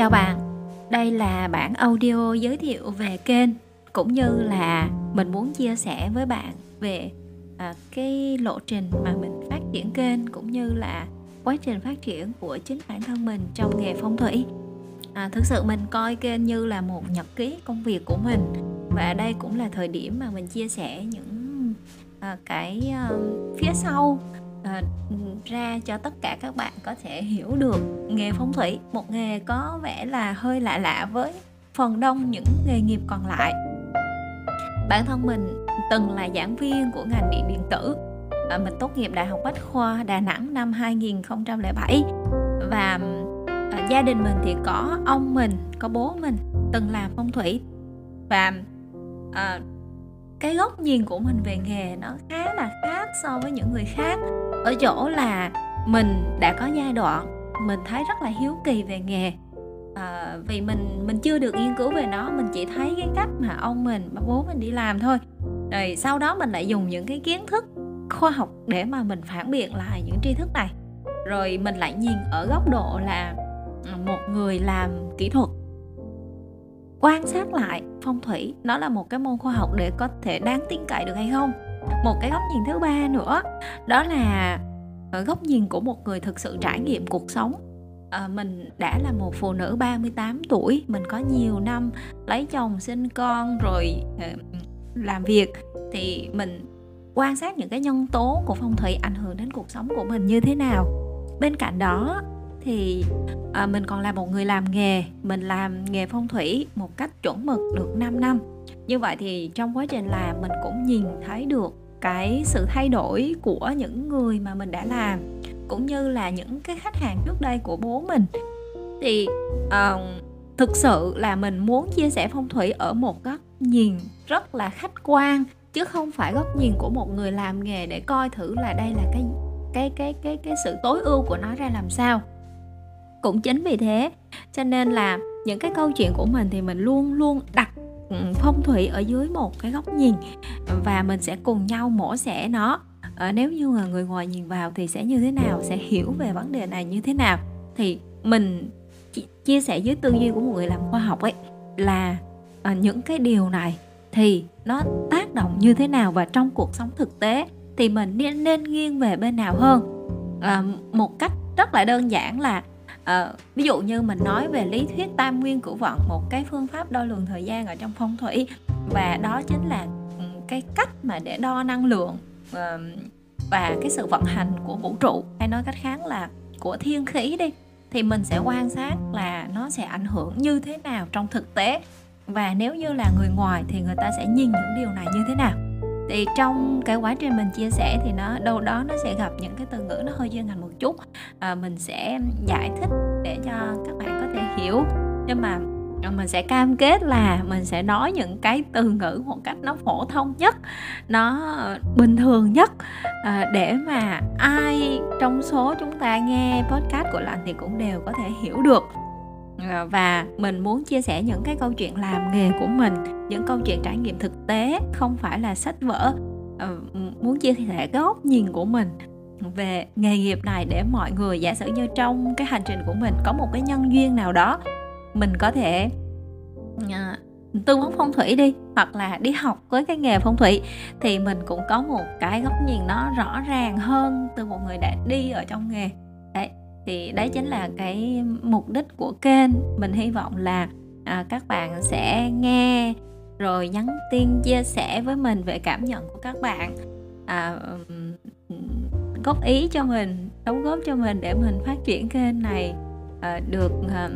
Chào bạn, đây là bản audio giới thiệu về kênh cũng như là mình muốn chia sẻ với bạn về à, cái lộ trình mà mình phát triển kênh cũng như là quá trình phát triển của chính bản thân mình trong nghề phong thủy. À, thực sự mình coi kênh như là một nhật ký công việc của mình và đây cũng là thời điểm mà mình chia sẻ những à, cái à, phía sau à, ra cho tất cả các bạn có thể hiểu được nghề phong thủy. Một nghề có vẻ là hơi lạ lạ với phần đông những nghề nghiệp còn lại. Bản thân mình từng là giảng viên của ngành điện điện tử và mình tốt nghiệp đại học bách khoa Đà Nẵng năm 2007 và à, gia đình mình thì có ông mình có bố mình từng làm phong thủy. Và à, cái góc nhìn của mình về nghề nó khá là khác so với những người khác ở chỗ là mình đã có giai đoạn mình thấy rất là hiếu kỳ về nghề. À, vì mình mình chưa được nghiên cứu về nó mình chỉ thấy cái cách mà ông mình bố mình đi làm thôi. Rồi sau đó mình lại dùng những cái kiến thức khoa học để mà mình phản biện lại những tri thức này. Rồi mình lại nhìn ở góc độ là ờ, một người làm kỹ thuật quan sát lại phong thủy. Nó là một cái môn khoa học để có thể đáng tin cậy được hay không? Một cái góc nhìn thứ ba nữa. Đó là ờ, góc nhìn của một người thực sự trải nghiệm cuộc sống. À, mình đã là một phụ nữ 38 tuổi mình có nhiều năm lấy chồng sinh con rồi ờ, làm việc. Thì mình quan sát những cái nhân tố của phong thủy ảnh hưởng đến cuộc sống của mình như thế nào. Bên cạnh đó thì à, mình còn là một người làm nghề. Mình làm nghề phong thủy một cách chuẩn mực được 5 năm như vậy thì trong quá trình làm mình cũng nhìn thấy được cái sự thay đổi của những người mà mình đã làm cũng như là những cái khách hàng trước đây của bố mình. Thì uh, thực sự là mình muốn chia sẻ phong thủy ở một góc nhìn rất là khách quan chứ không phải góc nhìn của một người làm nghề để coi thử là đây là cái cái cái cái cái sự tối ưu của nó ra làm sao. Cũng chính vì thế cho nên là những cái câu chuyện của mình thì mình luôn luôn đặt phong thủy ở dưới một cái góc nhìn và mình sẽ cùng nhau mổ xẻ nó. À, nếu như là người ngoài nhìn vào thì sẽ như thế nào sẽ hiểu về vấn đề này như thế nào? Thì mình chia sẻ dưới tư duy của một người làm khoa học ấy là à, những cái điều này thì nó tác động như thế nào và trong cuộc sống thực tế thì mình nên nên nghiêng về bên nào hơn? À, một cách rất là đơn giản là à, ví dụ như mình nói về lý thuyết tam nguyên cửu vận một cái phương pháp đo lường thời gian ở trong phong thủy. Và đó chính là ừ, cái cách mà để đo năng lượng à, và cái sự vận hành của vũ trụ. Hay nói cách khác là của thiên khí đi thì mình sẽ quan sát là nó sẽ ảnh hưởng như thế nào trong thực tế. Và nếu như là người ngoài thì người ta sẽ nhìn những điều này như thế nào thì trong cái quá trình mình chia sẻ thì nó đâu đó nó sẽ gặp những cái từ ngữ nó hơi chuyên ngành một chút. À, mình sẽ giải thích để cho các bạn có thể hiểu. Nhưng mà à, mình sẽ cam kết là mình sẽ nói những cái từ ngữ một cách nó phổ thông nhất nó bình thường nhất. À, để mà ai trong số chúng ta nghe podcast của lành thì cũng đều có thể hiểu được. Ờ, và mình muốn chia sẻ những cái câu chuyện làm nghề của mình những câu chuyện trải nghiệm thực tế không phải là sách vở. Ờ, muốn chia sẻ góc nhìn của mình về nghề nghiệp này để mọi người giả sử như trong cái hành trình của mình có một cái nhân duyên nào đó mình có thể à, tư vấn phong thủy đi hoặc là đi học với cái nghề phong thủy thì mình cũng có một cái góc nhìn nó rõ ràng hơn từ một người đã đi ở trong nghề thì đấy chính là cái mục đích của kênh. Mình hy vọng là à, các bạn sẽ nghe rồi nhắn tin chia sẻ với mình về cảm nhận của các bạn. À, góp ý cho mình đóng góp cho mình để mình phát triển kênh này à, được à,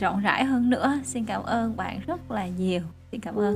rộng rãi hơn nữa. Xin cảm ơn bạn rất là nhiều. Xin cảm ơn.